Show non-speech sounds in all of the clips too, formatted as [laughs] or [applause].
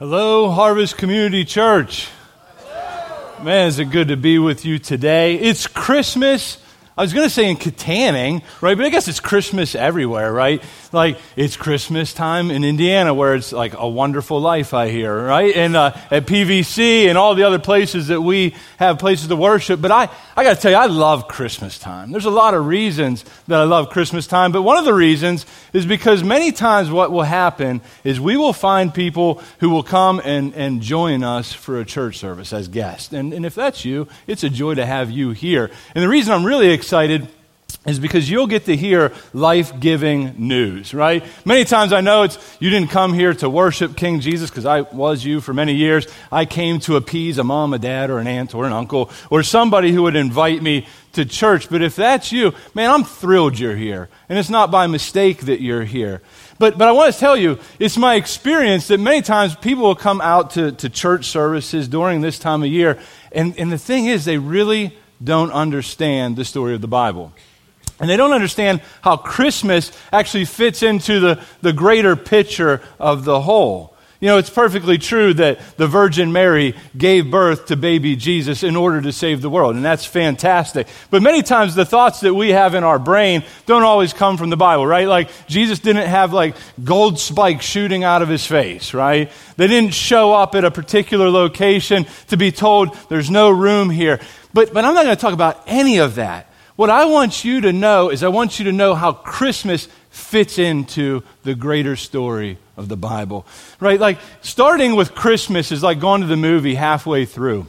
Hello, Harvest Community Church. Man, is it good to be with you today? It's Christmas. I was going to say in Katanning, right? But I guess it's Christmas everywhere, right? Like it's Christmas time in Indiana where it's like a wonderful life, I hear, right? And uh, at PVC and all the other places that we have places to worship. But I, I got to tell you, I love Christmas time. There's a lot of reasons that I love Christmas time. But one of the reasons is because many times what will happen is we will find people who will come and, and join us for a church service as guests. And, and if that's you, it's a joy to have you here. And the reason I'm really excited excited is because you'll get to hear life giving news, right? Many times I know it's, you didn't come here to worship King Jesus because I was you for many years. I came to appease a mom, a dad, or an aunt, or an uncle, or somebody who would invite me to church. But if that's you, man, I'm thrilled you're here. And it's not by mistake that you're here. But, but I want to tell you, it's my experience that many times people will come out to, to church services during this time of year. And, and the thing is, they really don't understand the story of the Bible. And they don't understand how Christmas actually fits into the, the greater picture of the whole. You know, it's perfectly true that the Virgin Mary gave birth to baby Jesus in order to save the world, and that's fantastic. But many times the thoughts that we have in our brain don't always come from the Bible, right? Like Jesus didn't have like gold spikes shooting out of his face, right? They didn't show up at a particular location to be told there's no room here. But, but I'm not going to talk about any of that. What I want you to know is I want you to know how Christmas fits into the greater story of the Bible. Right? Like starting with Christmas is like going to the movie halfway through.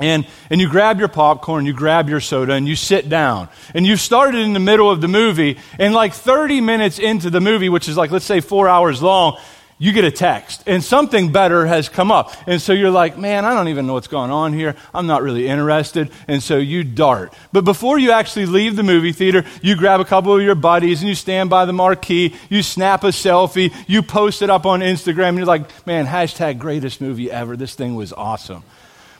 And, and you grab your popcorn, you grab your soda, and you sit down. And you've started in the middle of the movie, and like 30 minutes into the movie, which is like, let's say, four hours long, you get a text and something better has come up. And so you're like, man, I don't even know what's going on here. I'm not really interested. And so you dart. But before you actually leave the movie theater, you grab a couple of your buddies and you stand by the marquee, you snap a selfie, you post it up on Instagram, and you're like, man, hashtag greatest movie ever. This thing was awesome.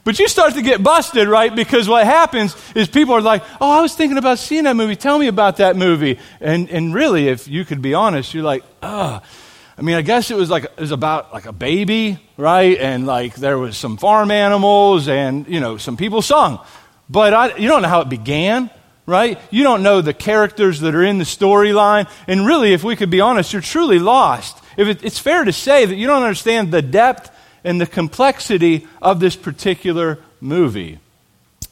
But you start to get busted, right? Because what happens is people are like, oh, I was thinking about seeing that movie. Tell me about that movie. And, and really, if you could be honest, you're like, oh, I mean, I guess it was like it was about like a baby, right? And like there was some farm animals, and you know, some people sung, but I, you don't know how it began, right? You don't know the characters that are in the storyline, and really, if we could be honest, you're truly lost. If it, it's fair to say that you don't understand the depth and the complexity of this particular movie.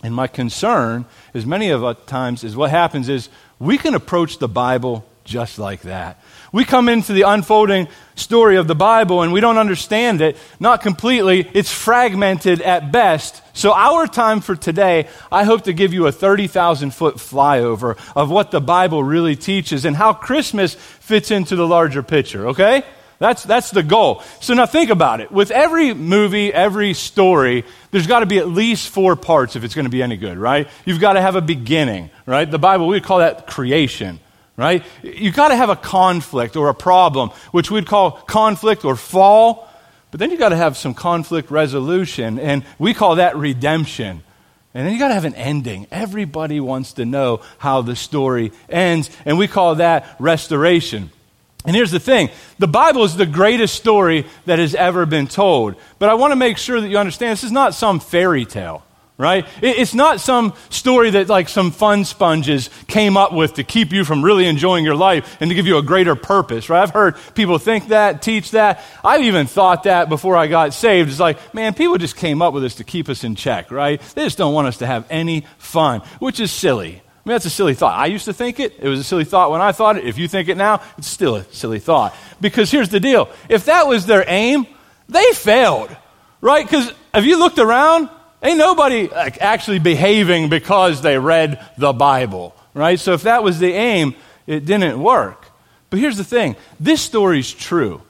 And my concern, as many of us times, is what happens is we can approach the Bible just like that. We come into the unfolding story of the Bible and we don't understand it, not completely. It's fragmented at best. So, our time for today, I hope to give you a 30,000 foot flyover of what the Bible really teaches and how Christmas fits into the larger picture, okay? That's, that's the goal. So now think about it. With every movie, every story, there's got to be at least four parts if it's going to be any good, right? You've got to have a beginning, right? The Bible, we call that creation right? You've got to have a conflict or a problem, which we'd call conflict or fall. But then you've got to have some conflict resolution, and we call that redemption. And then you got to have an ending. Everybody wants to know how the story ends, and we call that restoration. And here's the thing the Bible is the greatest story that has ever been told. But I want to make sure that you understand this is not some fairy tale right? It's not some story that like some fun sponges came up with to keep you from really enjoying your life and to give you a greater purpose, right? I've heard people think that, teach that. I've even thought that before I got saved. It's like, man, people just came up with this to keep us in check, right? They just don't want us to have any fun, which is silly. I mean, that's a silly thought. I used to think it. It was a silly thought when I thought it. If you think it now, it's still a silly thought. Because here's the deal. If that was their aim, they failed, right? Because have you looked around? Ain't nobody like, actually behaving because they read the Bible, right? So if that was the aim, it didn't work. But here's the thing this story is true.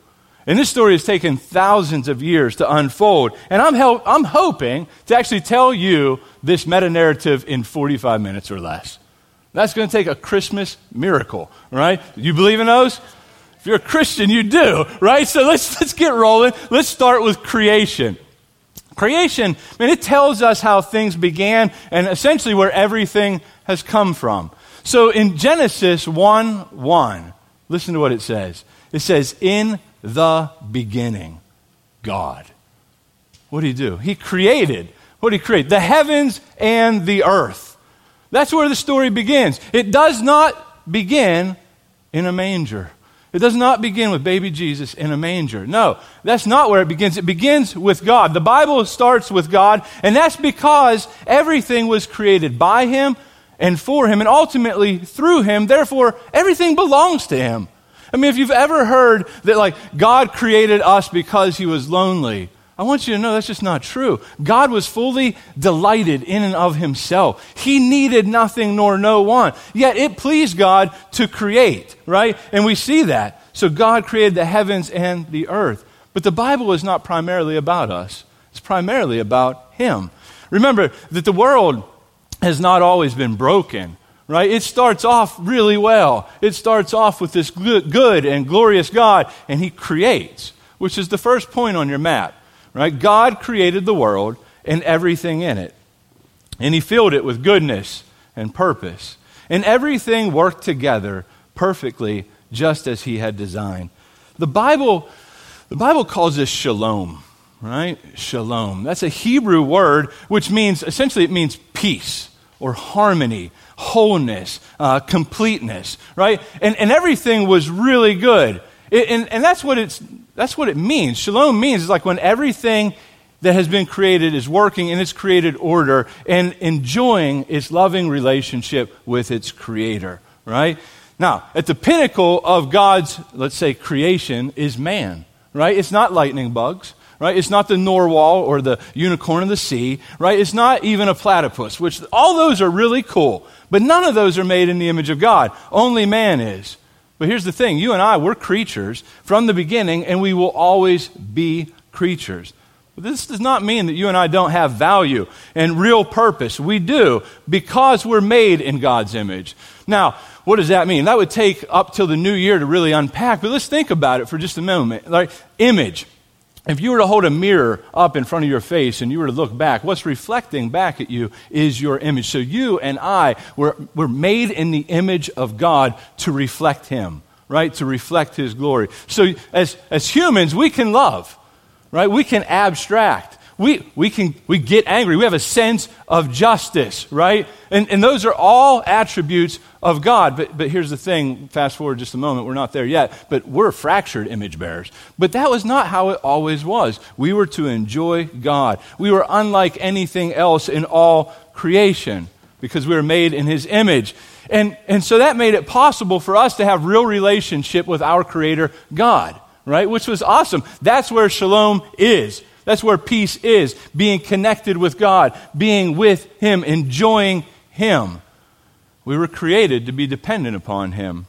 And this story has taken thousands of years to unfold. And I'm, help, I'm hoping to actually tell you this meta narrative in 45 minutes or less. That's going to take a Christmas miracle, right? You believe in those? If you're a Christian, you do, right? So let's, let's get rolling. Let's start with creation. Creation, I mean, it tells us how things began and essentially where everything has come from. So in Genesis 1 1, listen to what it says. It says, In the beginning, God. What did he do? He created. What did he create? The heavens and the earth. That's where the story begins. It does not begin in a manger. It does not begin with baby Jesus in a manger. No, that's not where it begins. It begins with God. The Bible starts with God, and that's because everything was created by Him and for Him, and ultimately through Him. Therefore, everything belongs to Him. I mean, if you've ever heard that, like, God created us because He was lonely, I want you to know that's just not true. God was fully delighted in and of himself. He needed nothing nor no one. Yet it pleased God to create, right? And we see that. So God created the heavens and the earth. But the Bible is not primarily about us, it's primarily about Him. Remember that the world has not always been broken right? It starts off really well. It starts off with this good and glorious God, and He creates, which is the first point on your map. Right? God created the world and everything in it. And he filled it with goodness and purpose. And everything worked together perfectly just as he had designed. The Bible, the Bible calls this shalom, right? Shalom. That's a Hebrew word which means, essentially, it means peace or harmony, wholeness, uh, completeness, right? And, and everything was really good. It, and, and that's what it's that's what it means. Shalom means is like when everything that has been created is working in its created order and enjoying its loving relationship with its creator, right? Now, at the pinnacle of God's, let's say, creation is man, right? It's not lightning bugs, right? It's not the narwhal or the unicorn of the sea, right? It's not even a platypus, which all those are really cool, but none of those are made in the image of God. Only man is. But here's the thing you and I, we're creatures from the beginning, and we will always be creatures. But this does not mean that you and I don't have value and real purpose. We do because we're made in God's image. Now, what does that mean? That would take up till the new year to really unpack, but let's think about it for just a moment. Like, image. If you were to hold a mirror up in front of your face and you were to look back, what's reflecting back at you is your image. So you and I were, were made in the image of God to reflect Him, right? To reflect His glory. So as, as humans, we can love, right? We can abstract. We, we can we get angry. We have a sense of justice, right? And, and those are all attributes of God. But, but here's the thing fast forward just a moment, we're not there yet, but we're fractured image bearers. But that was not how it always was. We were to enjoy God. We were unlike anything else in all creation because we were made in His image. And, and so that made it possible for us to have real relationship with our Creator, God, right? Which was awesome. That's where shalom is. That's where peace is being connected with God, being with Him, enjoying Him. We were created to be dependent upon Him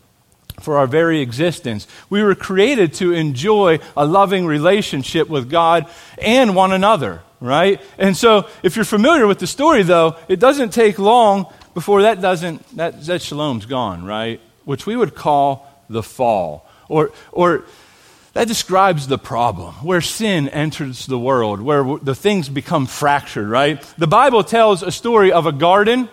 for our very existence. We were created to enjoy a loving relationship with God and one another, right? And so, if you're familiar with the story, though, it doesn't take long before that doesn't, that, that shalom's gone, right? Which we would call the fall. Or, or that describes the problem where sin enters the world, where the things become fractured, right? The Bible tells a story of a garden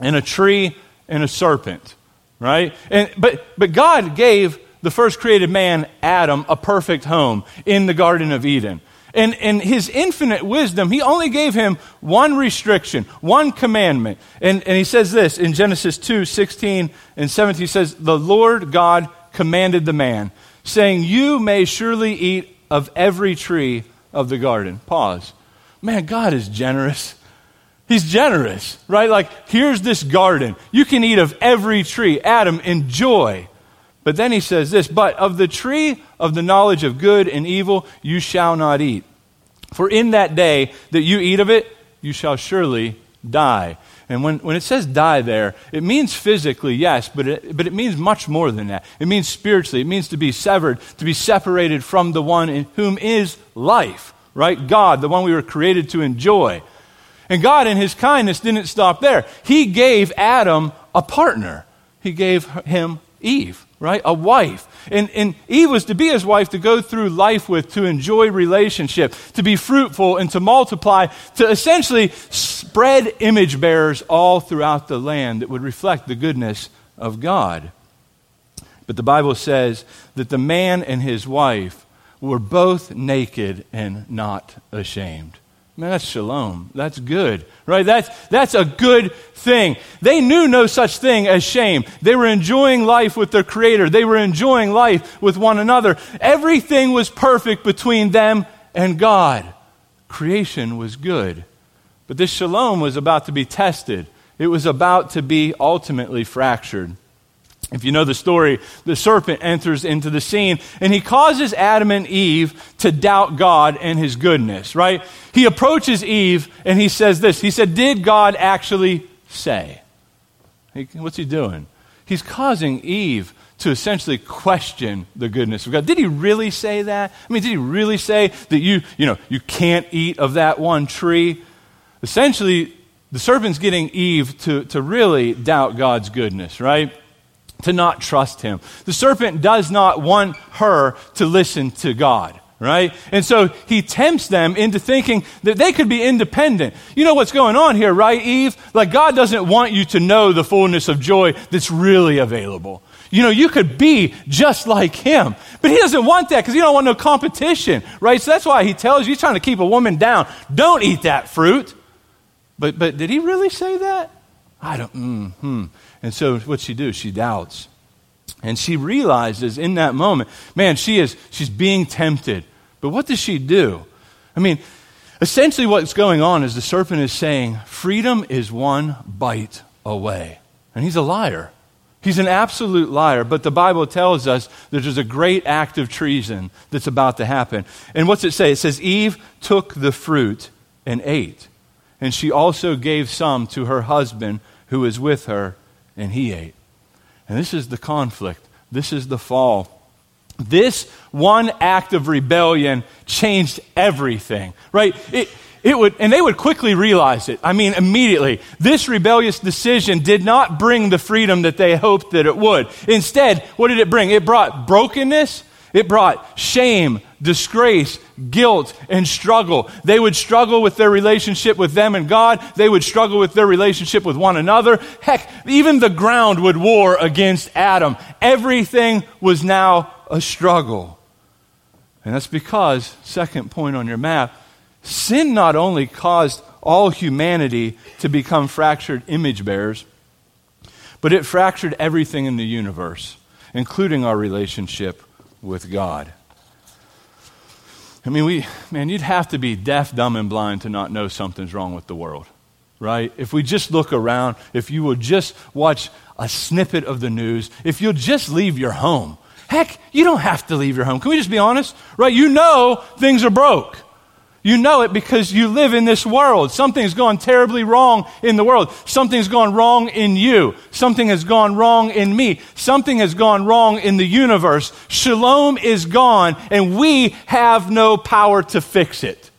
and a tree and a serpent, right? And, but, but God gave the first created man, Adam, a perfect home in the Garden of Eden. And in his infinite wisdom, he only gave him one restriction, one commandment. And, and he says this in Genesis 2 16 and 17. He says, The Lord God commanded the man, saying, You may surely eat of every tree of the garden. Pause. Man, God is generous. He's generous, right? Like, here's this garden. You can eat of every tree. Adam, enjoy. But then he says this, but of the tree of the knowledge of good and evil you shall not eat. For in that day that you eat of it, you shall surely die. And when, when it says die there, it means physically, yes, but it, but it means much more than that. It means spiritually. It means to be severed, to be separated from the one in whom is life, right? God, the one we were created to enjoy. And God, in his kindness, didn't stop there. He gave Adam a partner, he gave him Eve, right? A wife. And, and Eve was to be his wife to go through life with, to enjoy relationship, to be fruitful and to multiply, to essentially spread image bearers all throughout the land that would reflect the goodness of God. But the Bible says that the man and his wife were both naked and not ashamed. Man, that's shalom. That's good, right? That's, that's a good thing. They knew no such thing as shame. They were enjoying life with their Creator, they were enjoying life with one another. Everything was perfect between them and God. Creation was good. But this shalom was about to be tested, it was about to be ultimately fractured. If you know the story, the serpent enters into the scene and he causes Adam and Eve to doubt God and his goodness, right? He approaches Eve and he says this. He said, Did God actually say? What's he doing? He's causing Eve to essentially question the goodness of God. Did he really say that? I mean, did he really say that you, you know, you can't eat of that one tree? Essentially, the serpent's getting Eve to, to really doubt God's goodness, right? To not trust him. The serpent does not want her to listen to God, right? And so he tempts them into thinking that they could be independent. You know what's going on here, right, Eve? Like, God doesn't want you to know the fullness of joy that's really available. You know, you could be just like him. But he doesn't want that because he don't want no competition, right? So that's why he tells you he's trying to keep a woman down. Don't eat that fruit. But, but did he really say that? I don't, mm, hmm. And so what she do? She doubts. And she realizes in that moment, man, she is she's being tempted. But what does she do? I mean, essentially what's going on is the serpent is saying, freedom is one bite away. And he's a liar. He's an absolute liar, but the Bible tells us that there's a great act of treason that's about to happen. And what's it say? It says, Eve took the fruit and ate, and she also gave some to her husband who was with her, and he ate. And this is the conflict. This is the fall. This one act of rebellion changed everything, right? It, it would, and they would quickly realize it. I mean, immediately. This rebellious decision did not bring the freedom that they hoped that it would. Instead, what did it bring? It brought brokenness, it brought shame, disgrace, guilt, and struggle. They would struggle with their relationship with them and God. They would struggle with their relationship with one another. Heck, even the ground would war against Adam. Everything was now a struggle. And that's because, second point on your map, sin not only caused all humanity to become fractured image bearers, but it fractured everything in the universe, including our relationship with God. I mean, we, man, you'd have to be deaf, dumb, and blind to not know something's wrong with the world, right? If we just look around, if you would just watch a snippet of the news, if you'll just leave your home, heck, you don't have to leave your home. Can we just be honest? Right? You know things are broke. You know it because you live in this world. Something's gone terribly wrong in the world. Something's gone wrong in you. Something has gone wrong in me. Something has gone wrong in the universe. Shalom is gone, and we have no power to fix it.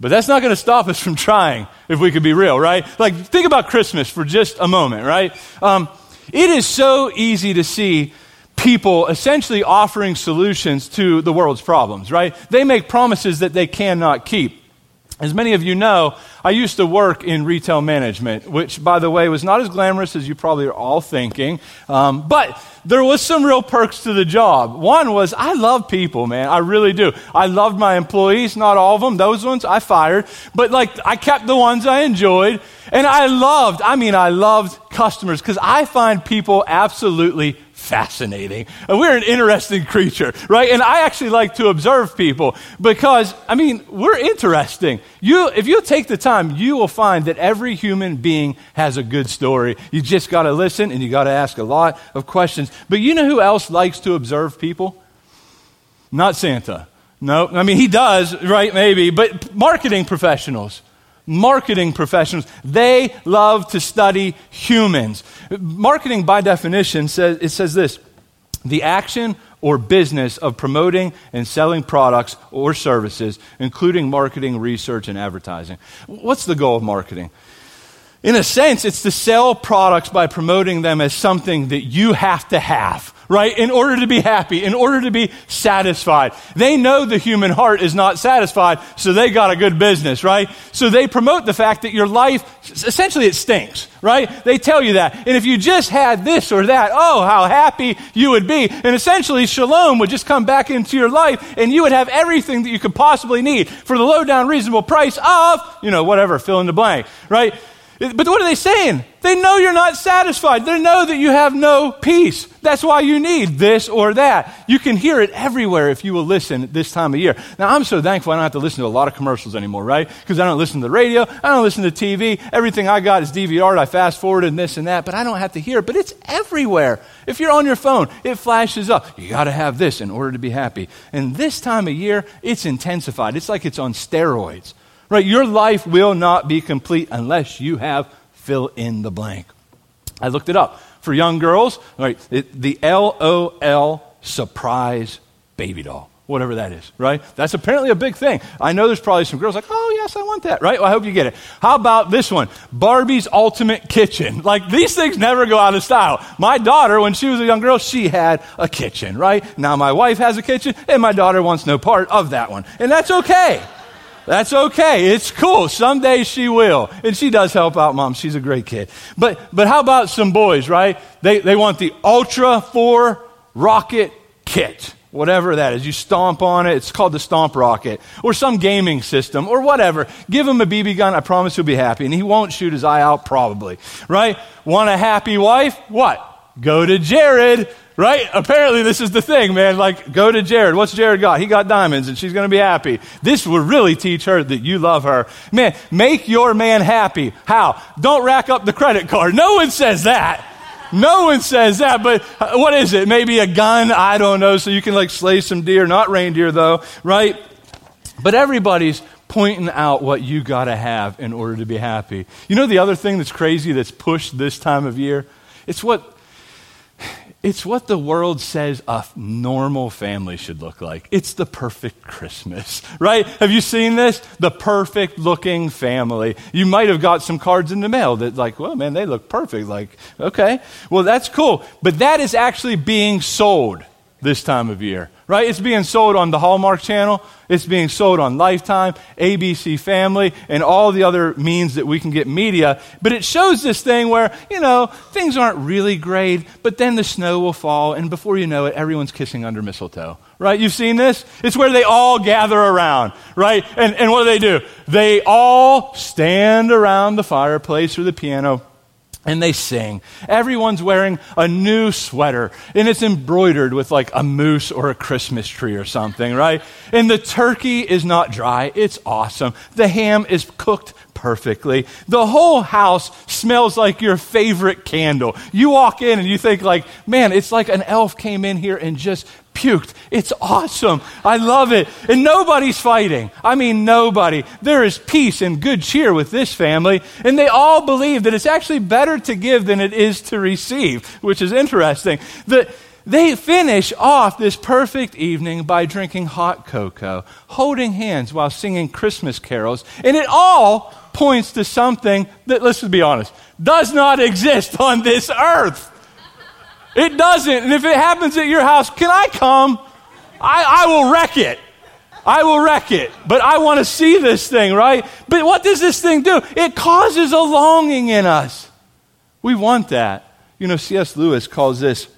But that's not going to stop us from trying, if we could be real, right? Like, think about Christmas for just a moment, right? Um, it is so easy to see people essentially offering solutions to the world's problems, right? They make promises that they cannot keep. As many of you know, I used to work in retail management, which, by the way, was not as glamorous as you probably are all thinking. Um, but there was some real perks to the job. One was I love people, man. I really do. I loved my employees, not all of them. Those ones I fired. But, like, I kept the ones I enjoyed. And I loved, I mean, I loved customers because I find people absolutely fascinating. We're an interesting creature, right? And I actually like to observe people because, I mean, we're interesting. You, if you take the time, you will find that every human being has a good story. You just got to listen and you got to ask a lot of questions. But you know who else likes to observe people? Not Santa. No, I mean, he does, right? Maybe, but marketing professionals marketing professionals, they love to study humans. Marketing, by definition, says, it says this the action or business of promoting and selling products or services, including marketing, research, and advertising. What's the goal of marketing? In a sense, it's to sell products by promoting them as something that you have to have, right? In order to be happy, in order to be satisfied. They know the human heart is not satisfied, so they got a good business, right? So they promote the fact that your life, essentially, it stinks, right? They tell you that. And if you just had this or that, oh, how happy you would be. And essentially, shalom would just come back into your life, and you would have everything that you could possibly need for the low down, reasonable price of, you know, whatever, fill in the blank, right? But what are they saying? They know you're not satisfied. They know that you have no peace. That's why you need this or that. You can hear it everywhere if you will listen this time of year. Now, I'm so thankful I don't have to listen to a lot of commercials anymore, right? Because I don't listen to the radio. I don't listen to TV. Everything I got is DVR'd. I fast forward and this and that, but I don't have to hear it. But it's everywhere. If you're on your phone, it flashes up. You got to have this in order to be happy. And this time of year, it's intensified. It's like it's on steroids. Right? Your life will not be complete unless you have fill in the blank. I looked it up. For young girls, right, the LOL surprise baby doll, whatever that is, right? That's apparently a big thing. I know there's probably some girls like, oh, yes, I want that, right? Well, I hope you get it. How about this one? Barbie's Ultimate Kitchen. Like, these things never go out of style. My daughter, when she was a young girl, she had a kitchen, right? Now my wife has a kitchen, and my daughter wants no part of that one. And that's okay. That's okay. It's cool. Someday she will. And she does help out mom. She's a great kid. But, but how about some boys, right? They, they want the Ultra 4 rocket kit. Whatever that is. You stomp on it. It's called the Stomp Rocket. Or some gaming system or whatever. Give him a BB gun. I promise he'll be happy. And he won't shoot his eye out, probably. Right? Want a happy wife? What? Go to Jared Right? Apparently, this is the thing, man. Like, go to Jared. What's Jared got? He got diamonds, and she's going to be happy. This will really teach her that you love her. Man, make your man happy. How? Don't rack up the credit card. No one says that. No one says that, but uh, what is it? Maybe a gun? I don't know. So you can like slay some deer, not reindeer though, right? But everybody's pointing out what you got to have in order to be happy. You know the other thing that's crazy that's pushed this time of year? It's what it's what the world says a normal family should look like. It's the perfect Christmas, [laughs] right? Have you seen this? The perfect looking family. You might have got some cards in the mail that, like, well, man, they look perfect. Like, okay, well, that's cool. But that is actually being sold this time of year, right? It's being sold on the Hallmark Channel. It's being sold on Lifetime, ABC Family, and all the other means that we can get media. But it shows this thing where, you know, things aren't really great, but then the snow will fall, and before you know it, everyone's kissing under mistletoe. Right? You've seen this? It's where they all gather around, right? And, and what do they do? They all stand around the fireplace or the piano and they sing. Everyone's wearing a new sweater, and it's embroidered with like a moose or a Christmas tree or something, right? And the turkey is not dry, it's awesome. The ham is cooked perfectly. The whole house smells like your favorite candle. You walk in and you think like, man, it's like an elf came in here and just puked. It's awesome. I love it. And nobody's fighting. I mean, nobody. There is peace and good cheer with this family. And they all believe that it's actually better to give than it is to receive, which is interesting. The, they finish off this perfect evening by drinking hot cocoa, holding hands while singing Christmas carols. And it all points to something that, let's just be honest, does not [laughs] exist on this earth. It doesn't. And if it happens at your house, can I come? I, I will wreck it. I will wreck it. But I want to see this thing, right? But what does this thing do? It causes a longing in us. We want that. You know, C.S. Lewis calls this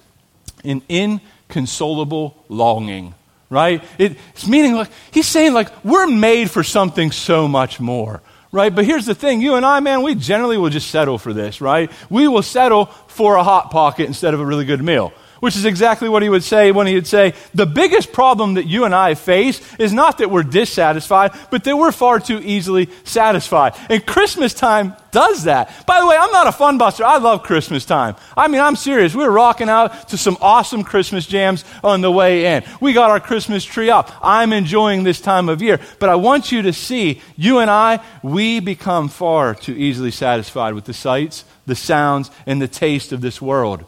an inconsolable longing, right? It, it's meaning like, he's saying like, we're made for something so much more right? But here's the thing you and I, man, we generally will just settle for this, right? We will settle for a hot pocket instead of a really good meal which is exactly what he would say when he would say, The biggest problem that you and I face is not that we're dissatisfied, but that we're far too easily satisfied. And Christmas time does that. By the way, I'm not a fun buster. I love Christmas time. I mean, I'm serious. We're rocking out to some awesome Christmas jams on the way in. We got our Christmas tree up. I'm enjoying this time of year. But I want you to see, you and I, we become far too easily satisfied with the sights, the sounds, and the taste of this world.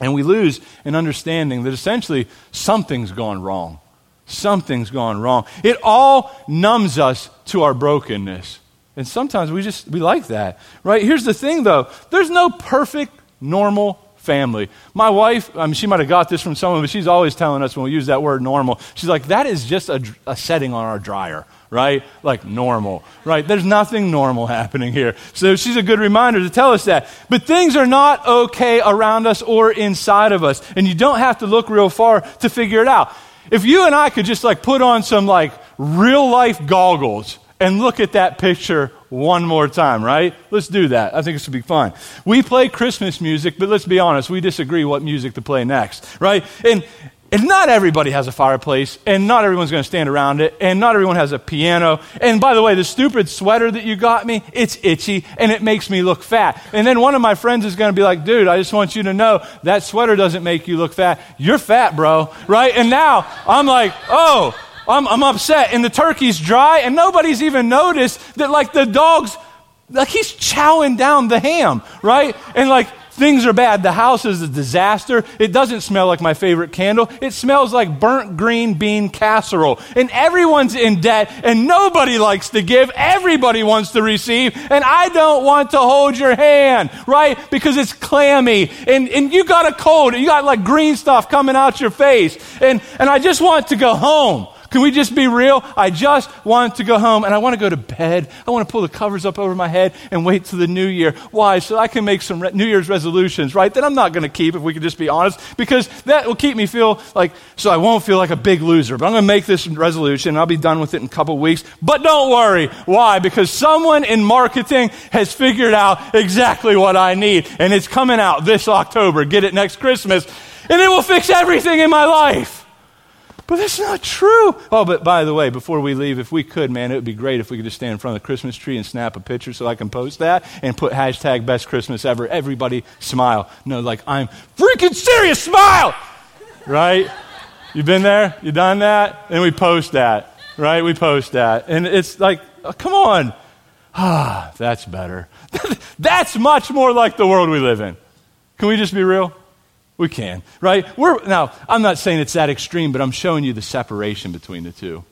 And we lose an understanding that essentially something's gone wrong. Something's gone wrong. It all numbs us to our brokenness. And sometimes we just, we like that, right? Here's the thing though there's no perfect, normal family. My wife, I mean, she might have got this from someone, but she's always telling us when we use that word normal, she's like, that is just a, a setting on our dryer, right? Like normal, right? There's nothing normal happening here. So she's a good reminder to tell us that. But things are not okay around us or inside of us. And you don't have to look real far to figure it out. If you and I could just like put on some like real life goggles and look at that picture one more time, right? Let's do that. I think this would be fun. We play Christmas music, but let's be honest, we disagree what music to play next, right? And and not everybody has a fireplace, and not everyone's going to stand around it, and not everyone has a piano. And by the way, the stupid sweater that you got me, it's itchy, and it makes me look fat. And then one of my friends is going to be like, dude, I just want you to know that sweater doesn't make you look fat. You're fat, bro, right? And now I'm like, oh, I'm, I'm upset. And the turkey's dry, and nobody's even noticed that, like, the dog's, like, he's chowing down the ham, right? And, like, things are bad. The house is a disaster. It doesn't smell like my favorite candle. It smells like burnt green bean casserole. And everyone's in debt, and nobody likes to give. Everybody wants to receive. And I don't want to hold your hand, right? Because it's clammy. And, and you got a cold. You got like green stuff coming out your face. And, and I just want to go home. Can we just be real? I just want to go home and I want to go to bed. I want to pull the covers up over my head and wait till the new year. Why? So I can make some re- New Year's resolutions, right? That I'm not going to keep if we can just be honest, because that will keep me feel like, so I won't feel like a big loser. But I'm going to make this resolution and I'll be done with it in a couple weeks. But don't worry. Why? Because someone in marketing has figured out exactly what I need and it's coming out this October. Get it next Christmas and it will fix everything in my life. But that's not true. Oh, but by the way, before we leave, if we could, man, it would be great if we could just stand in front of the Christmas tree and snap a picture so I can post that and put hashtag best Christmas ever. Everybody smile. No, like I'm freaking serious, smile! Right? You've been there? You done that? And we post that. Right? We post that. And it's like, oh, come on. Ah, that's better. [laughs] that's much more like the world we live in. Can we just be real? We can, right? We're, now, I'm not saying it's that extreme, but I'm showing you the separation between the two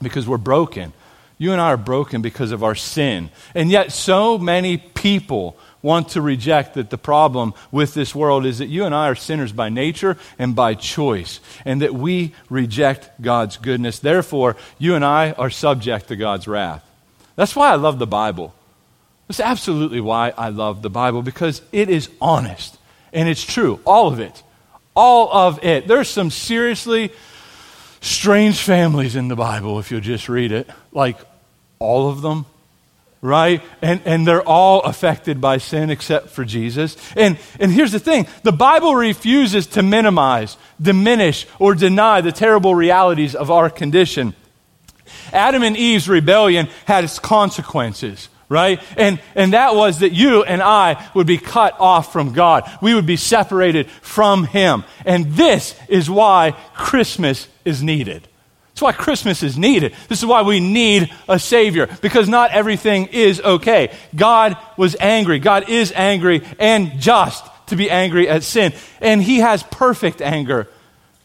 because we're broken. You and I are broken because of our sin. And yet, so many people want to reject that the problem with this world is that you and I are sinners by nature and by choice, and that we reject God's goodness. Therefore, you and I are subject to God's wrath. That's why I love the Bible. That's absolutely why I love the Bible, because it is honest. And it's true, all of it. All of it. There's some seriously strange families in the Bible if you'll just read it. Like all of them, right? And, and they're all affected by sin except for Jesus. And, and here's the thing the Bible refuses to minimize, diminish, or deny the terrible realities of our condition. Adam and Eve's rebellion had its consequences right? And, and that was that you and I would be cut off from God. We would be separated from Him. And this is why Christmas is needed. That's why Christmas is needed. This is why we need a Savior, because not everything is okay. God was angry. God is angry and just to be angry at sin. And He has perfect anger,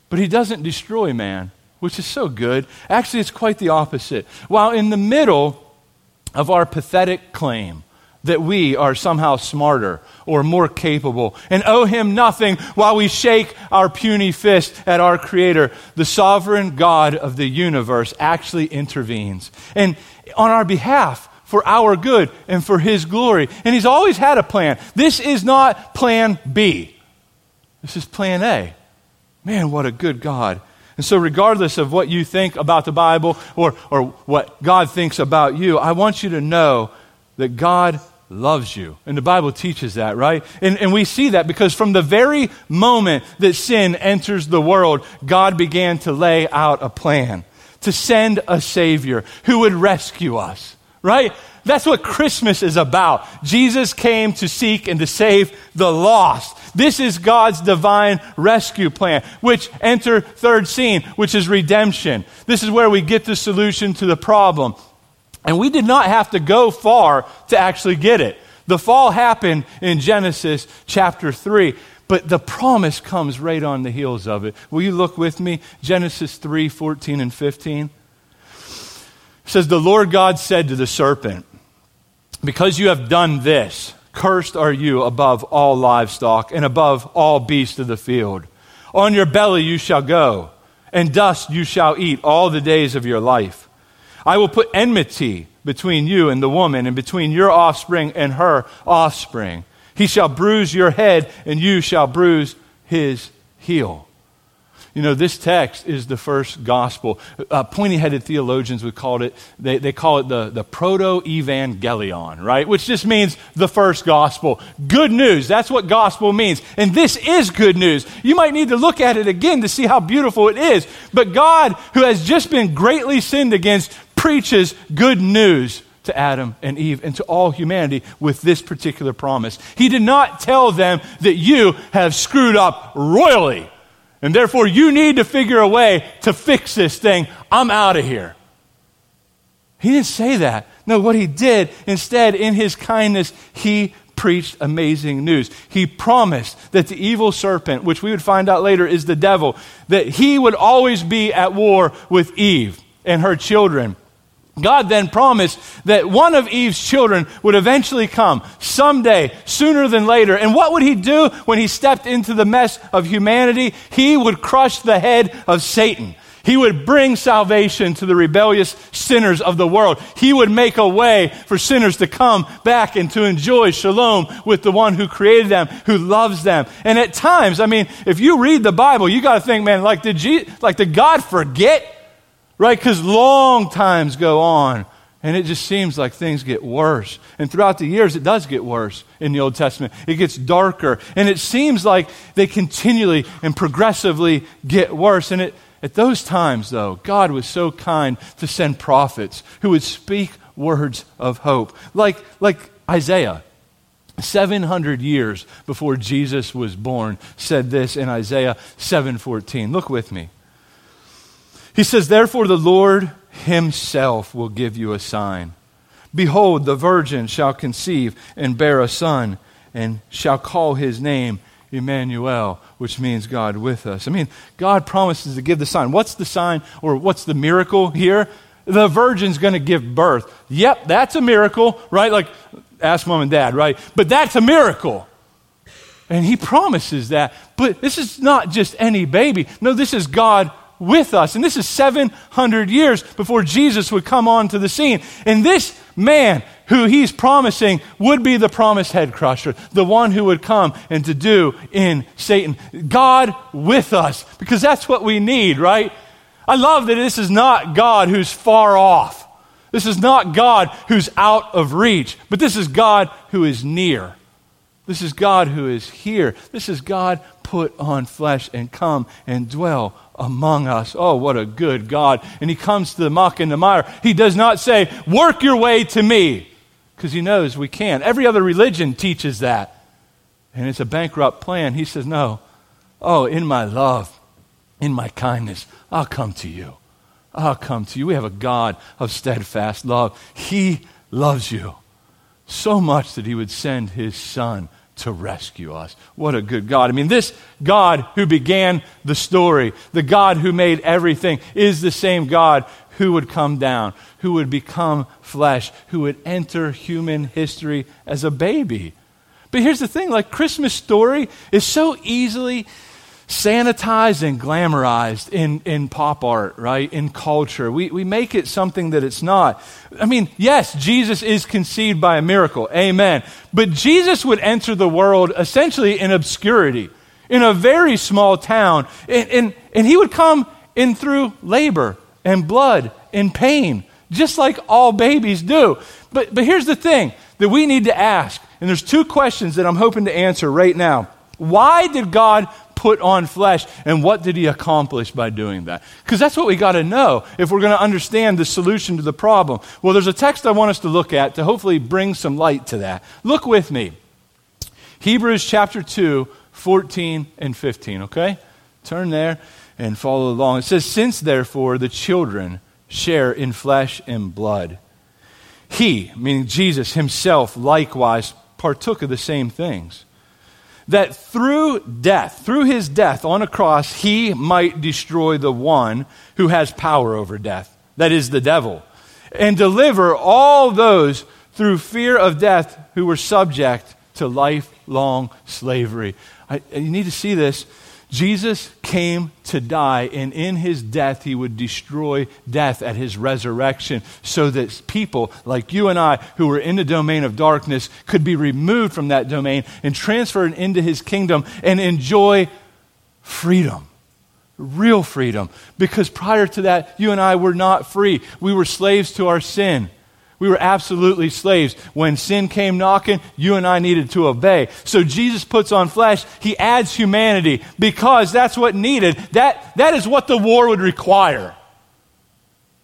but He doesn't destroy man, which is so good. Actually, it's quite the opposite. While in the middle, of our pathetic claim that we are somehow smarter or more capable and owe him nothing while we shake our puny fist at our creator. The sovereign god of the universe actually intervenes. And on our behalf for our good and for his glory. And he's always had a plan. This is not plan b. This is plan a. Man what a good god and so, regardless of what you think about the Bible or, or what God thinks about you, I want you to know that God loves you. And the Bible teaches that, right? And, and we see that because from the very moment that sin enters the world, God began to lay out a plan to send a Savior who would rescue us, right? That's what Christmas is about. Jesus came to seek and to save the lost. This is God's divine rescue plan, which enter third scene, which is redemption. This is where we get the solution to the problem. And we did not have to go far to actually get it. The fall happened in Genesis chapter 3, but the promise comes right on the heels of it. Will you look with me? Genesis 3 14 and 15. Says, The Lord God said to the serpent, because you have done this, cursed are you above all livestock and above all beasts of the field. On your belly you shall go, and dust you shall eat all the days of your life. I will put enmity between you and the woman, and between your offspring and her offspring. He shall bruise your head, and you shall bruise his heel. You know, this text is the first gospel. Uh, pointy headed theologians would call it, they, they call it the, the protoevangelium, right? Which just means the first gospel. Good news. That's what gospel means. And this is good news. You might need to look at it again to see how beautiful it is. But God, who has just been greatly sinned against, preaches good news to Adam and Eve and to all humanity with this particular promise. He did not tell them that you have screwed up royally and therefore, you need to figure a way to fix this thing. I'm out of here. He didn't say that. No, what he did, instead, in his kindness, he preached amazing news. He promised that the evil serpent, which we would find out later is the devil, that he would always be at war with Eve and her children. God then promised that one of Eve's children would eventually come someday, sooner than later. And what would he do when he stepped into the mess of humanity? He would crush the head of Satan. He would bring salvation to the rebellious sinners of the world. He would make a way for sinners to come back and to enjoy shalom with the one who created them, who loves them. And at times, I mean, if you read the Bible, you got to think, man, like did, Je- like did God forget? Right? Because long times go on, and it just seems like things get worse. And throughout the years, it does get worse in the Old Testament. It gets darker, and it seems like they continually and progressively get worse. And it, at those times, though, God was so kind to send prophets who would speak words of hope, like, like Isaiah. 700 years before Jesus was born said this in Isaiah 7:14 look with me he says, Therefore, the Lord himself will give you a sign. Behold, the virgin shall conceive and bear a son, and shall call his name Emmanuel, which means God with us. I mean, God promises to give the sign. What's the sign or what's the miracle here? The virgin's going to give birth. Yep, that's a miracle, right? Like, ask mom and dad, right? But that's a miracle. And he promises that. But this is not just any baby. No, this is God with us. And this is 700 years before Jesus would come onto the scene. And this man who he's promising would be the promised head crusher, the one who would come and to do in Satan. God with us, because that's what we need, right? I love that this is not God who's far off. This is not God who's out of reach, but this is God who is near. This is God who is here. This is God put on flesh and come and dwell among us. Oh, what a good God. And he comes to the muck and the mire. He does not say, Work your way to me, because he knows we can't. Every other religion teaches that. And it's a bankrupt plan. He says, No. Oh, in my love, in my kindness, I'll come to you. I'll come to you. We have a God of steadfast love. He loves you so much that he would send his son to rescue us. What a good God. I mean, this God who began the story, the God who made everything, is the same God who would come down, who would become flesh, who would enter human history as a baby. But here's the thing like, Christmas story is so easily sanitized and glamorized in, in pop art, right? In culture. We, we make it something that it's not. I mean, yes, Jesus is conceived by a miracle. Amen. But Jesus would enter the world essentially in obscurity, in a very small town. And, and, and he would come in through labor and blood and pain, just like all babies do. But, but here's the thing that we need to ask. And there's two questions that I'm hoping to answer right now. Why did God put on flesh. And what did he accomplish by doing that? Because that's what we got to know if we're going to understand the solution to the problem. Well, there's a text I want us to look at to hopefully bring some light to that. Look with me. Hebrews chapter 2, 14 and 15, okay? Turn there and follow along. It says, Since therefore the children share in flesh and blood, he, meaning Jesus himself, likewise partook of the same things that through death, through his death on a cross, he might destroy the one who has power over death, that is the devil, and deliver all those through fear of death who were subject to lifelong slavery. I, you need to see this. Jesus came to die, and in his death, he would destroy death at his resurrection so that people like you and I, who were in the domain of darkness, could be removed from that domain and transferred into his kingdom and enjoy freedom. Real freedom. Because prior to that, you and I were not free. We were slaves to our sin. We were absolutely slaves. When sin came knocking, you and I needed to obey. So Jesus puts on flesh. He adds humanity because that's what needed. That, that is what the war would require.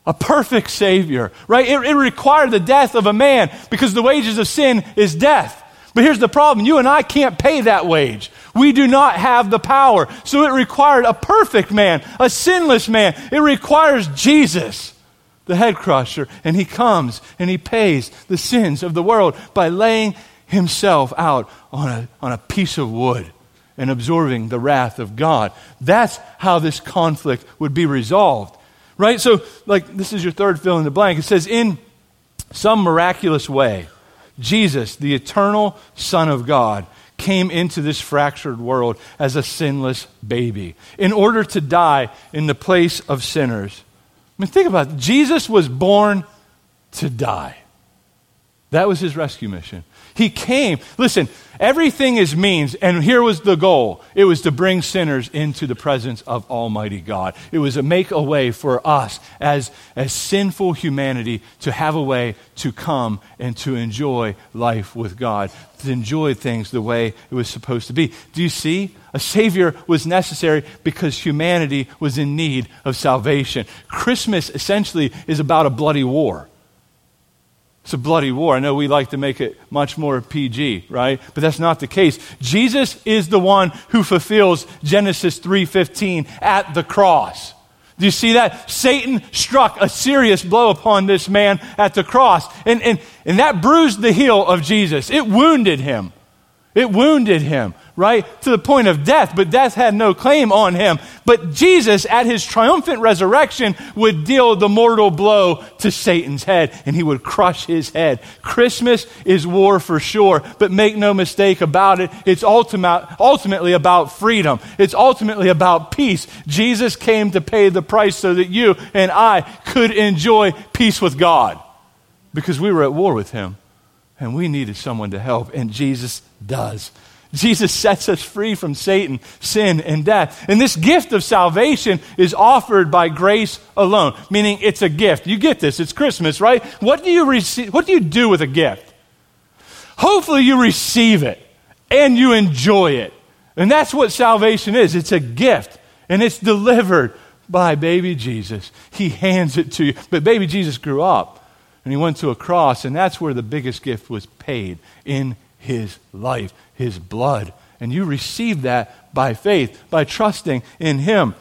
A perfect Savior, right? It, it required the death of a man because the wages of sin is death. But here's the problem you and I can't pay that wage. We do not have the power. So it required a perfect man, a sinless man. It requires Jesus the head crusher, and he comes and he pays the sins of the world by laying himself out on a, on a piece of wood and absorbing the wrath of God. That's how this conflict would be resolved. Right? So, like, this is your third fill in the blank. It says, in some miraculous way, Jesus, the eternal Son of God, came into this fractured world as a sinless baby in order to die in the place of sinners. I mean, think about it. Jesus was born to die. That was his rescue mission. He came. Listen, everything is means, and here was the goal it was to bring sinners into the presence of Almighty God. It was to make a way for us as, as sinful humanity to have a way to come and to enjoy life with God, to enjoy things the way it was supposed to be. Do you see? A Savior was necessary because humanity was in need of salvation. Christmas essentially is about a bloody war. It's a bloody war. I know we like to make it much more PG, right? But that's not the case. Jesus is the one who fulfills Genesis 3:15 at the cross. Do you see that? Satan struck a serious blow upon this man at the cross. And, and, and that bruised the heel of Jesus. It wounded him. It wounded him, right? To the point of death, but death had no claim on him. But Jesus, at his triumphant resurrection, would deal the mortal blow to Satan's head, and he would crush his head. Christmas is war for sure, but make no mistake about it, it's ultimate, ultimately about freedom. It's ultimately about peace. Jesus came to pay the price so that you and I could enjoy peace with God because we were at war with him and we needed someone to help, and Jesus does. Jesus sets us free from Satan, sin, and death. And this gift of salvation is offered by grace alone, meaning it's a gift. You get this, it's Christmas, right? What do you receive what do you do with a gift? Hopefully you receive it and you enjoy it. And that's what salvation is. It's a gift and it's delivered by baby Jesus. He hands it to you. But baby Jesus grew up and he went to a cross, and that's where the biggest gift was paid in his life, his blood. And you receive that by faith, by trusting in him.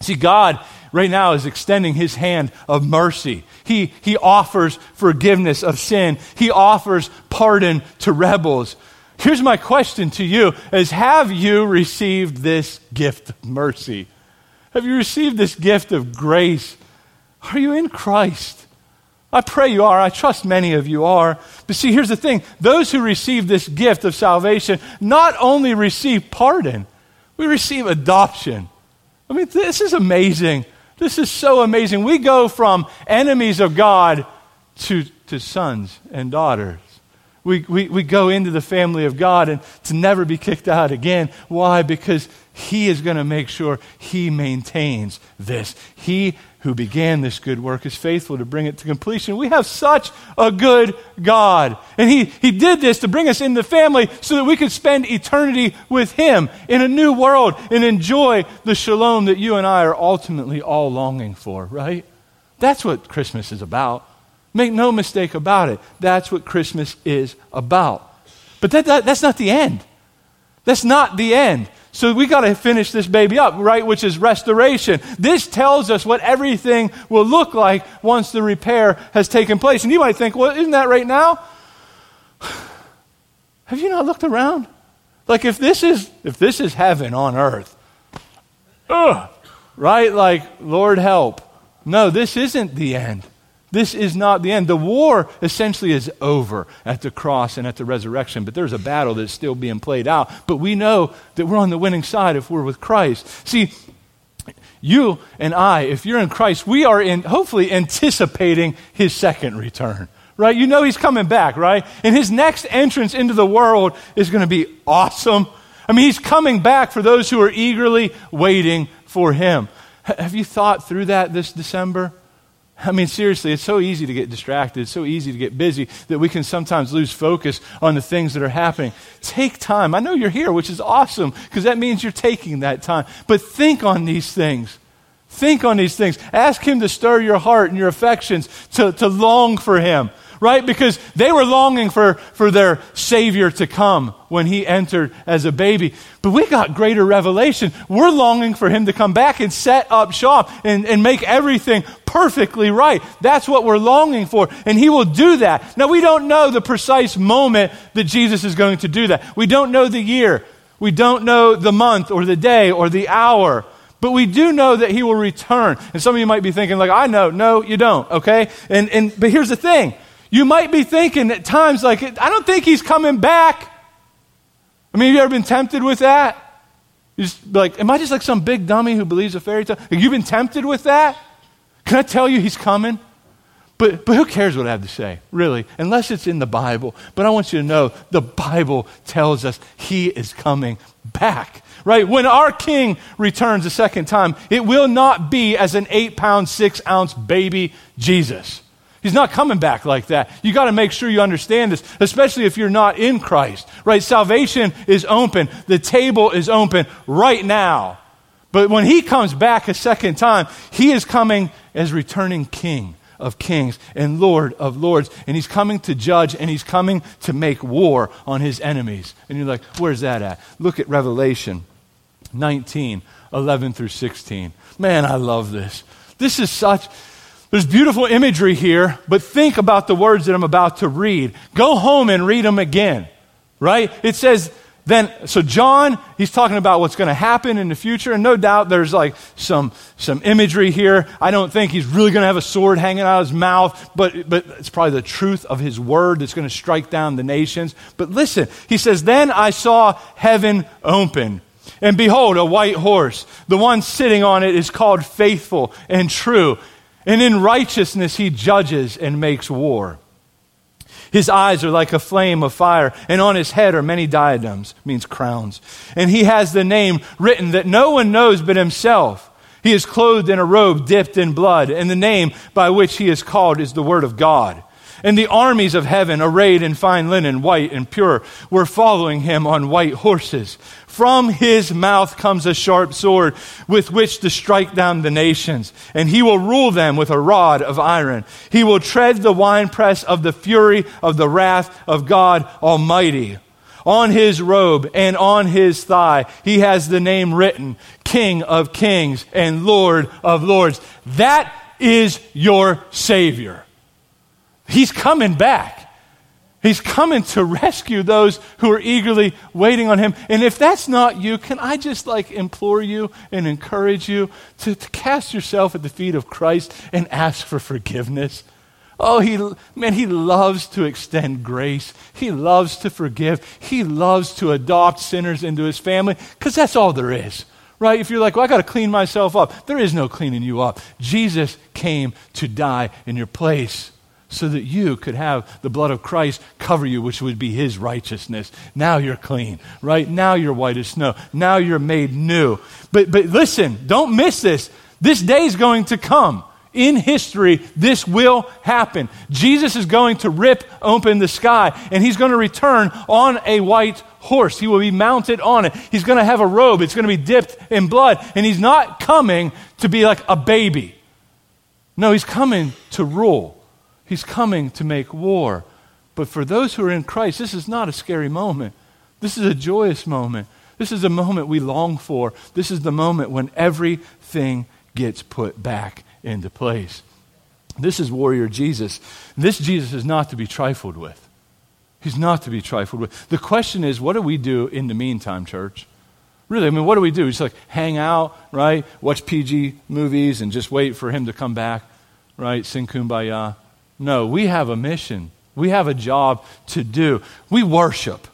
See, God right now is extending his hand of mercy. He, he offers forgiveness of sin, he offers pardon to rebels. Here's my question to you is have you received this gift of mercy? Have you received this gift of grace? Are you in Christ? I pray you are. I trust many of you are. But see, here's the thing those who receive this gift of salvation not only receive pardon, we receive adoption. I mean, this is amazing. This is so amazing. We go from enemies of God to, to sons and daughters. We, we, we go into the family of God and to never be kicked out again. Why? Because He is going to make sure He maintains this. He who began this good work is faithful to bring it to completion. We have such a good God. And he, he did this to bring us in the family so that we could spend eternity with Him in a new world and enjoy the shalom that you and I are ultimately all longing for, right? That's what Christmas is about. Make no mistake about it. That's what Christmas is about. But that, that that's not the end. That's not the end. So we got to finish this baby up, right? Which is restoration. This tells us what everything will look like once the repair has taken place. And you might think, well, isn't that right now? [sighs] Have you not looked around? Like if this is if this is heaven on earth, ugh, right? Like Lord help. No, this isn't the end. This is not the end. The war essentially is over at the cross and at the resurrection, but there's a battle that's still being played out. But we know that we're on the winning side if we're with Christ. See, you and I, if you're in Christ, we are in, hopefully anticipating his second return, right? You know he's coming back, right? And his next entrance into the world is going to be awesome. I mean, he's coming back for those who are eagerly waiting for him. Have you thought through that this December? I mean, seriously, it's so easy to get distracted. It's so easy to get busy that we can sometimes lose focus on the things that are happening. Take time. I know you're here, which is awesome because that means you're taking that time. But think on these things. Think on these things. Ask Him to stir your heart and your affections to, to long for Him right? Because they were longing for, for their Savior to come when He entered as a baby. But we got greater revelation. We're longing for Him to come back and set up shop and, and make everything perfectly right. That's what we're longing for. And He will do that. Now, we don't know the precise moment that Jesus is going to do that. We don't know the year. We don't know the month or the day or the hour. But we do know that he will return. And some of you might be thinking, like, I know. No, you don't, okay? And, and, but here's the thing you might be thinking at times, like, I don't think he's coming back. I mean, have you ever been tempted with that? You just like, am I just like some big dummy who believes a fairy tale? Have you been tempted with that? Can I tell you he's coming? But, but who cares what I have to say, really? Unless it's in the Bible. But I want you to know the Bible tells us he is coming back, right? When our king returns a second time, it will not be as an eight pound, six ounce baby Jesus. He's not coming back like that. You got to make sure you understand this, especially if you're not in Christ, right? Salvation is open. The table is open right now. But when he comes back a second time, he is coming as returning king of kings and Lord of lords. And he's coming to judge and he's coming to make war on his enemies. And you're like, where's that at? Look at Revelation 19, 11 through 16. Man, I love this. This is such, there's beautiful imagery here, but think about the words that I'm about to read. Go home and read them again, right? It says, then, so John, he's talking about what's going to happen in the future, and no doubt there's like some, some imagery here. I don't think he's really going to have a sword hanging out of his mouth, but, but it's probably the truth of his word that's going to strike down the nations. But listen, he says, Then I saw heaven open. And behold, a white horse. The one sitting on it is called faithful and true and in righteousness he judges and makes war. His eyes are like a flame of fire, and on his head are many diadems, means crowns. And he has the name written that no one knows but himself. He is clothed in a robe dipped in blood, and the name by which he is called is the Word of God. And the armies of heaven, arrayed in fine linen, white and pure, were following him on white horses. From his mouth comes a sharp sword with which to strike down the nations, and he will rule them with a rod of iron. He will tread the winepress of the fury of the wrath of God Almighty. On his robe and on his thigh, he has the name written King of Kings and Lord of Lords. That is your Savior. He's coming back. He's coming to rescue those who are eagerly waiting on him. And if that's not you, can I just like implore you and encourage you to, to cast yourself at the feet of Christ and ask for forgiveness? Oh, he, man, he loves to extend grace. He loves to forgive. He loves to adopt sinners into his family because that's all there is, right? If you're like, well, I got to clean myself up, there is no cleaning you up. Jesus came to die in your place so that you could have the blood of Christ cover you, which would be his righteousness. Now you're clean, right? Now you're white as snow. Now you're made new. But, but listen, don't miss this. This day is going to come. In history, this will happen. Jesus is going to rip open the sky, and he's going to return on a white horse. He will be mounted on it. He's going to have a robe. It's going to be dipped in blood, and he's not coming to be like a baby. No, he's coming to rule. He's coming to make war. But for those who are in Christ, this is not a scary moment. This is a joyous moment. This is a moment we long for. This is the moment when everything gets put back into place. This is warrior Jesus. This Jesus is not to be trifled with. He's not to be trifled with. The question is, what do we do in the meantime, church? Really, I mean, what do we do? Just like hang out, right? Watch PG movies and just wait for him to come back? right? Sing kumbaya. No, we have a mission. We have a job to do. We worship.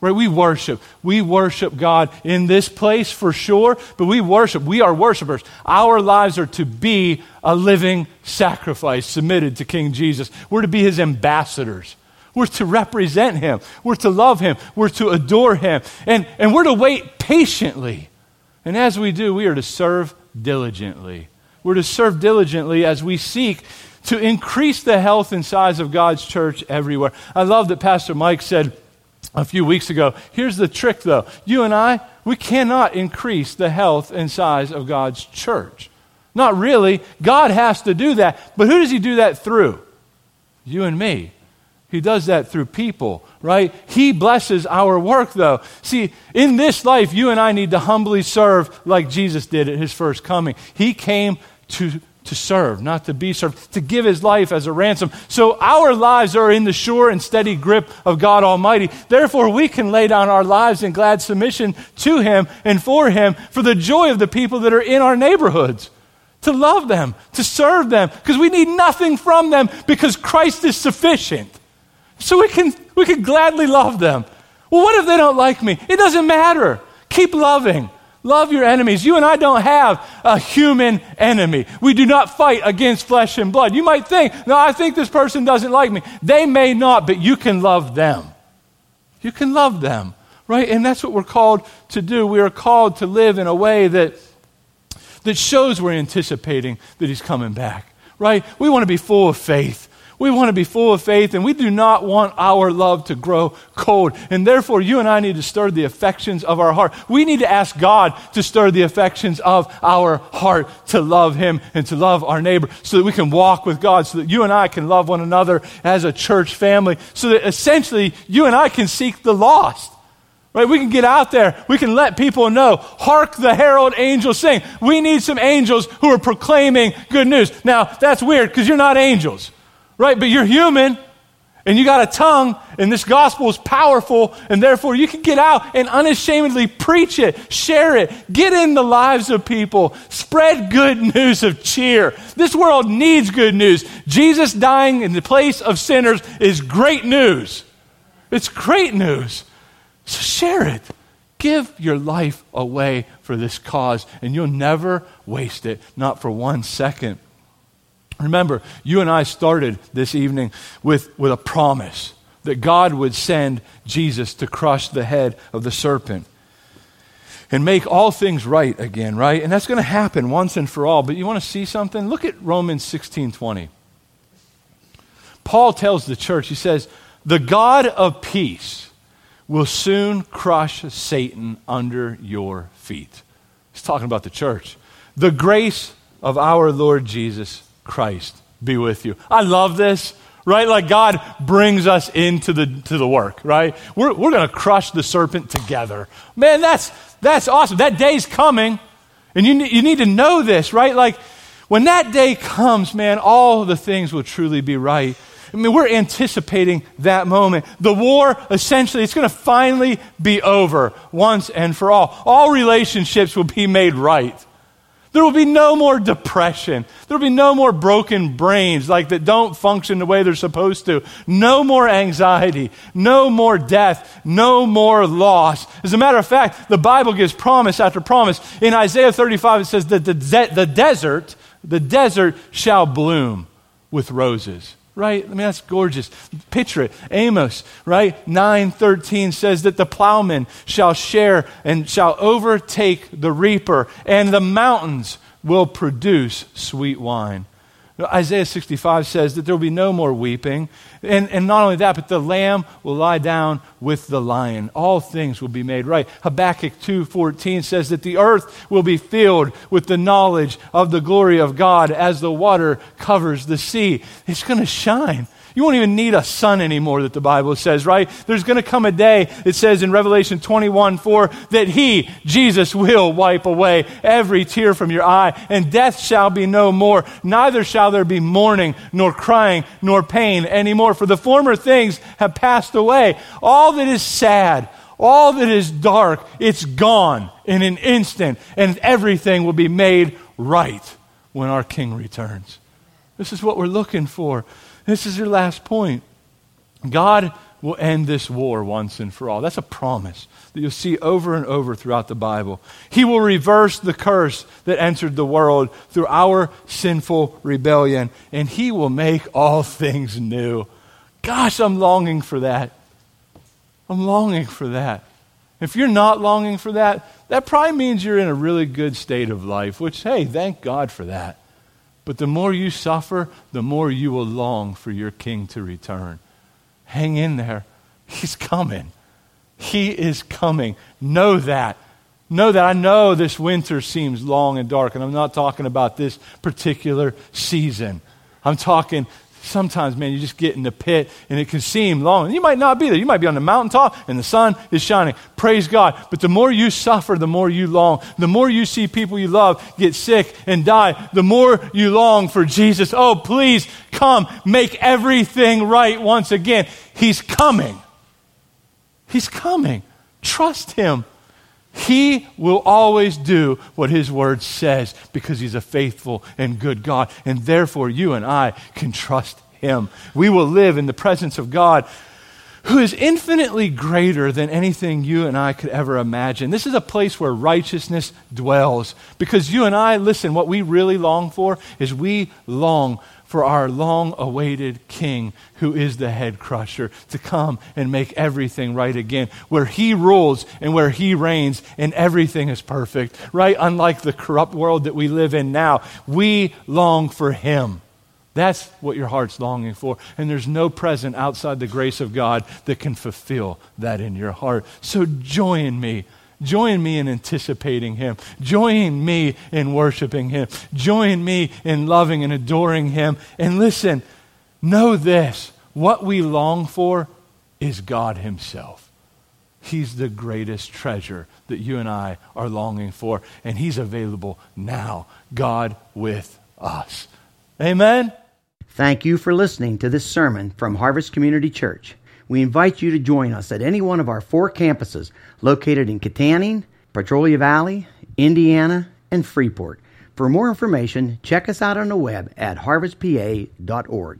Right? We worship. We worship God in this place for sure, but we worship. We are worshipers. Our lives are to be a living sacrifice submitted to King Jesus. We're to be his ambassadors. We're to represent him. We're to love him. We're to adore him. And, and we're to wait patiently. And as we do, we are to serve diligently. We're to serve diligently as we seek to increase the health and size of God's church everywhere. I love that Pastor Mike said a few weeks ago here's the trick, though. You and I, we cannot increase the health and size of God's church. Not really. God has to do that. But who does He do that through? You and me. He does that through people, right? He blesses our work, though. See, in this life, you and I need to humbly serve like Jesus did at his first coming. He came to to serve, not to be served, to give his life as a ransom. So our lives are in the sure and steady grip of God Almighty. Therefore, we can lay down our lives in glad submission to him and for him for the joy of the people that are in our neighborhoods. To love them, to serve them, because we need nothing from them because Christ is sufficient. So we can, we can gladly love them. Well, what if they don't like me? It doesn't matter. Keep loving. Love your enemies. You and I don't have a human enemy. We do not fight against flesh and blood. You might think, no, I think this person doesn't like me. They may not, but you can love them. You can love them, right? And that's what we're called to do. We are called to live in a way that, that shows we're anticipating that He's coming back, right? We want to be full of faith. We want to be full of faith, and we do not want our love to grow cold. And therefore, you and I need to stir the affections of our heart. We need to ask God to stir the affections of our heart to love Him and to love our neighbor so that we can walk with God, so that you and I can love one another as a church family, so that essentially you and I can seek the lost. Right? We can get out there. We can let people know. Hark the herald angels sing. We need some angels who are proclaiming good news. Now, that's weird because you're not angels right? But you're human and you got a tongue, and this gospel is powerful, and therefore you can get out and unashamedly preach it, share it, get in the lives of people, spread good news of cheer. This world needs good news. Jesus dying in the place of sinners is great news. It's great news. So share it. Give your life away for this cause, and you'll never waste it, not for one second. Remember, you and I started this evening with, with a promise that God would send Jesus to crush the head of the serpent and make all things right again, right? And that's going to happen once and for all. But you want to see something? Look at Romans 16 20. Paul tells the church, he says, The God of peace will soon crush Satan under your feet. He's talking about the church. The grace of our Lord Jesus Christ be with you. I love this, right? Like God brings us into the, to the work, right? We're, we're going to crush the serpent together. Man, that's, that's awesome. That day's coming. And you, you need to know this, right? Like when that day comes, man, all the things will truly be right. I mean, we're anticipating that moment. The war, essentially, it's going to finally be over once and for all. All relationships will be made right. There will be no more depression. There will be no more broken brains like that don't function the way they're supposed to. No more anxiety. No more death. No more loss. As a matter of fact, the Bible gives promise after promise. In Isaiah 35, it says that the, de- the desert, the desert shall bloom with roses right? I mean, that's gorgeous. Picture it. Amos, right? 9:13 says that the plowman shall share and shall overtake the reaper, and the mountains will produce sweet wine. Isaiah 65 says that there will be no more weeping. And, and not only that, but the lamb will lie down with the lion. All things will be made right. Habakkuk 2.14 says that the earth will be filled with the knowledge of the glory of God as the water covers the sea. It's going to shine. You won't even need a sun anymore, that the Bible says, right? There's going to come a day, it says in Revelation 21 4, that He, Jesus, will wipe away every tear from your eye, and death shall be no more. Neither shall there be mourning, nor crying, nor pain anymore, for the former things have passed away. All that is sad, all that is dark, it's gone in an instant, and everything will be made right when our King returns. This is what we're looking for. This is your last point. God will end this war once and for all. That's a promise that you'll see over and over throughout the Bible. He will reverse the curse that entered the world through our sinful rebellion, and He will make all things new. Gosh, I'm longing for that. I'm longing for that. If you're not longing for that, that probably means you're in a really good state of life, which, hey, thank God for that. But the more you suffer, the more you will long for your king to return. Hang in there. He's coming. He is coming. Know that. Know that. I know this winter seems long and dark, and I'm not talking about this particular season. I'm talking sometimes, man, you just get in the pit and it can seem long. You might not be there. You might be on the mountaintop and the sun is shining. Praise God. But the more you suffer, the more you long. The more you see people you love get sick and die, the more you long for Jesus. Oh, please come. Make everything right once again. He's coming. He's coming. Trust Him. He will always do what His Word says because He's a faithful and good God. And therefore, you and I can trust Him. We will live in the presence of God who is infinitely greater than anything you and I could ever imagine. This is a place where righteousness dwells because you and I, listen, what we really long for is we long for our long awaited King, who is the head crusher, to come and make everything right again, where he rules and where he reigns and everything is perfect, right? Unlike the corrupt world that we live in now, we long for him. That's what your heart's longing for. And there's no present outside the grace of God that can fulfill that in your heart. So join me Join me in anticipating Him. Join me in worshiping Him. Join me in loving and adoring Him. And listen, know this what we long for is God Himself. He's the greatest treasure that you and I are longing for, and He's available now. God with us. Amen. Thank you for listening to this sermon from Harvest Community Church we invite you to join us at any one of our four campuses located in Kittanning, Petrolia Valley, Indiana, and Freeport. For more information, check us out on the web at harvestpa.org.